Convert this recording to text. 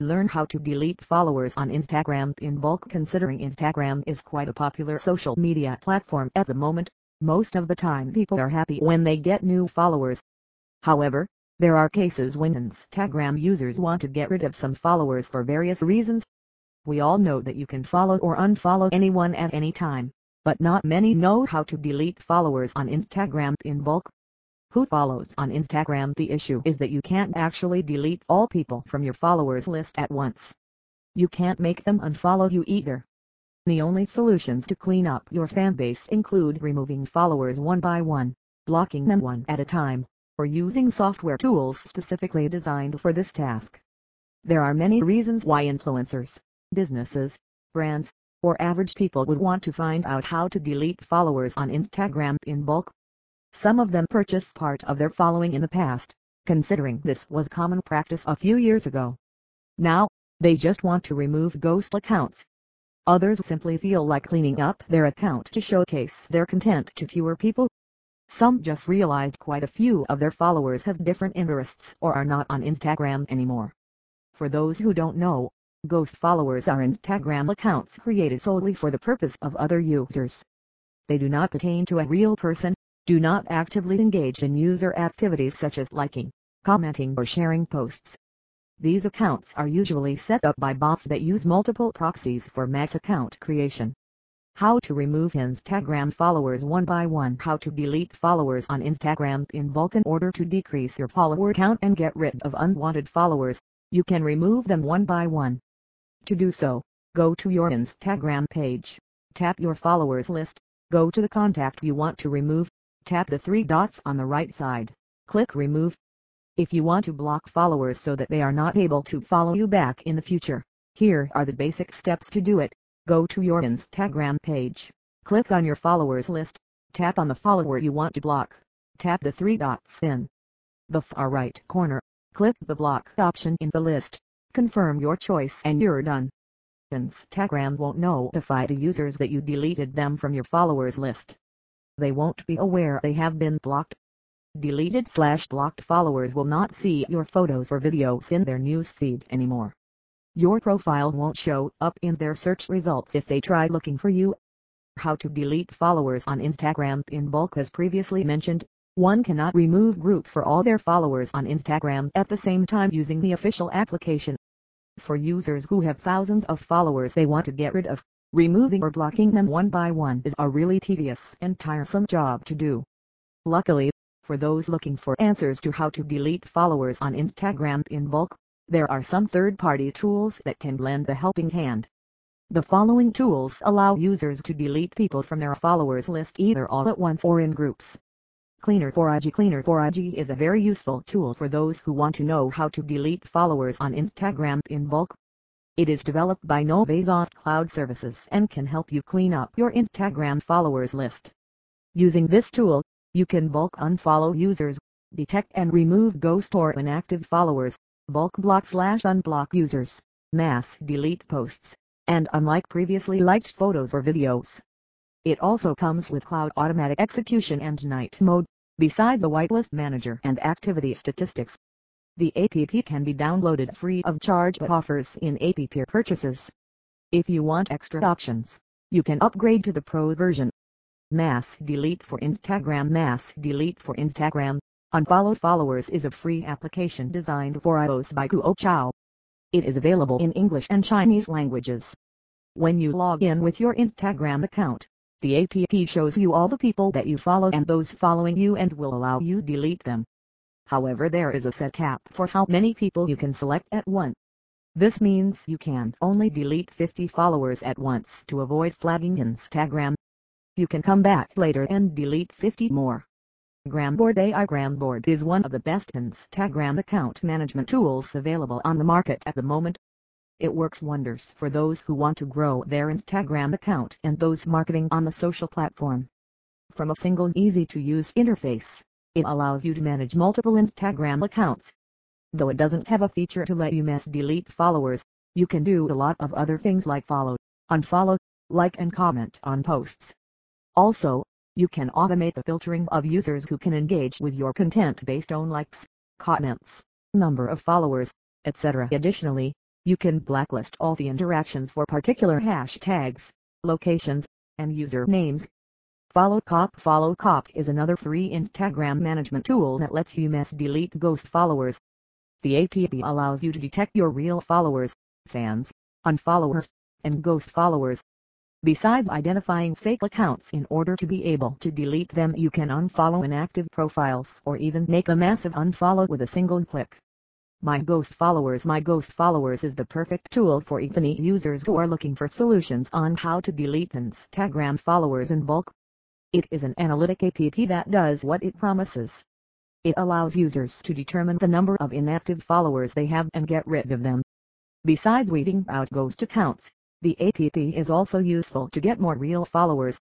Learn how to delete followers on Instagram in bulk considering Instagram is quite a popular social media platform at the moment. Most of the time people are happy when they get new followers. However, there are cases when Instagram users want to get rid of some followers for various reasons. We all know that you can follow or unfollow anyone at any time, but not many know how to delete followers on Instagram in bulk who follows on Instagram. The issue is that you can't actually delete all people from your followers list at once. You can't make them unfollow you either. The only solutions to clean up your fanbase include removing followers one by one, blocking them one at a time, or using software tools specifically designed for this task. There are many reasons why influencers, businesses, brands, or average people would want to find out how to delete followers on Instagram in bulk. Some of them purchased part of their following in the past, considering this was common practice a few years ago. Now, they just want to remove ghost accounts. Others simply feel like cleaning up their account to showcase their content to fewer people. Some just realized quite a few of their followers have different interests or are not on Instagram anymore. For those who don't know, ghost followers are Instagram accounts created solely for the purpose of other users. They do not pertain to a real person, do not actively engage in user activities such as liking, commenting or sharing posts. These accounts are usually set up by bots that use multiple proxies for mass account creation. How to remove Instagram followers one by one How to delete followers on Instagram in bulk in order to decrease your follower count and get rid of unwanted followers. You can remove them one by one. To do so, go to your Instagram page, tap your followers list, go to the contact you want to remove, Tap the three dots on the right side. Click Remove. If you want to block followers so that they are not able to follow you back in the future, here are the basic steps to do it. Go to your Instagram page. Click on your followers list. Tap on the follower you want to block. Tap the three dots in the far right corner. Click the block option in the list. Confirm your choice and you're done. Instagram won't notify the users that you deleted them from your followers list they won't be aware they have been blocked. Deleted slash blocked followers will not see your photos or videos in their newsfeed anymore. Your profile won't show up in their search results if they try looking for you. How to delete followers on Instagram in bulk as previously mentioned, one cannot remove groups for all their followers on Instagram at the same time using the official application. For users who have thousands of followers they want to get rid of, Removing or blocking them one by one is a really tedious and tiresome job to do. Luckily, for those looking for answers to how to delete followers on Instagram in bulk, there are some third-party tools that can lend a helping hand. The following tools allow users to delete people from their followers list either all at once or in groups. Cleaner 4IG Cleaner 4IG is a very useful tool for those who want to know how to delete followers on Instagram in bulk. It is developed by Novasoft Cloud Services and can help you clean up your Instagram followers list. Using this tool, you can bulk unfollow users, detect and remove ghost or inactive followers, bulk block slash unblock users, mass delete posts, and unlike previously liked photos or videos. It also comes with cloud automatic execution and night mode, besides the whitelist manager and activity statistics. The app can be downloaded free of charge but offers in-app purchases. If you want extra options, you can upgrade to the Pro version. Mass Delete for Instagram Mass Delete for Instagram Unfollowed Followers is a free application designed for iOS by Kuo Chao. It is available in English and Chinese languages. When you log in with your Instagram account, the app shows you all the people that you follow and those following you and will allow you delete them. However there is a set cap for how many people you can select at once. This means you can only delete 50 followers at once to avoid flagging Instagram. You can come back later and delete 50 more. Gramboard AI Gramboard is one of the best Instagram account management tools available on the market at the moment. It works wonders for those who want to grow their Instagram account and those marketing on the social platform. From a single easy-to-use interface, it allows you to manage multiple Instagram accounts. Though it doesn't have a feature to let you mass delete followers, you can do a lot of other things like follow, unfollow, like and comment on posts. Also, you can automate the filtering of users who can engage with your content based on likes, comments, number of followers, etc. Additionally, You can blacklist all the interactions for particular hashtags, locations, and usernames. Follow Cop Follow Cop is another free Instagram management tool that lets you mass delete ghost followers. The app allows you to detect your real followers, fans, unfollowers, and ghost followers. Besides identifying fake accounts in order to be able to delete them you can unfollow inactive profiles or even make a massive unfollow with a single click. My Ghost Followers My Ghost Followers is the perfect tool for Epiphany users who are looking for solutions on how to delete Instagram followers in bulk. It is an analytic app that does what it promises. It allows users to determine the number of inactive followers they have and get rid of them. Besides weeding out ghost accounts, the app is also useful to get more real followers.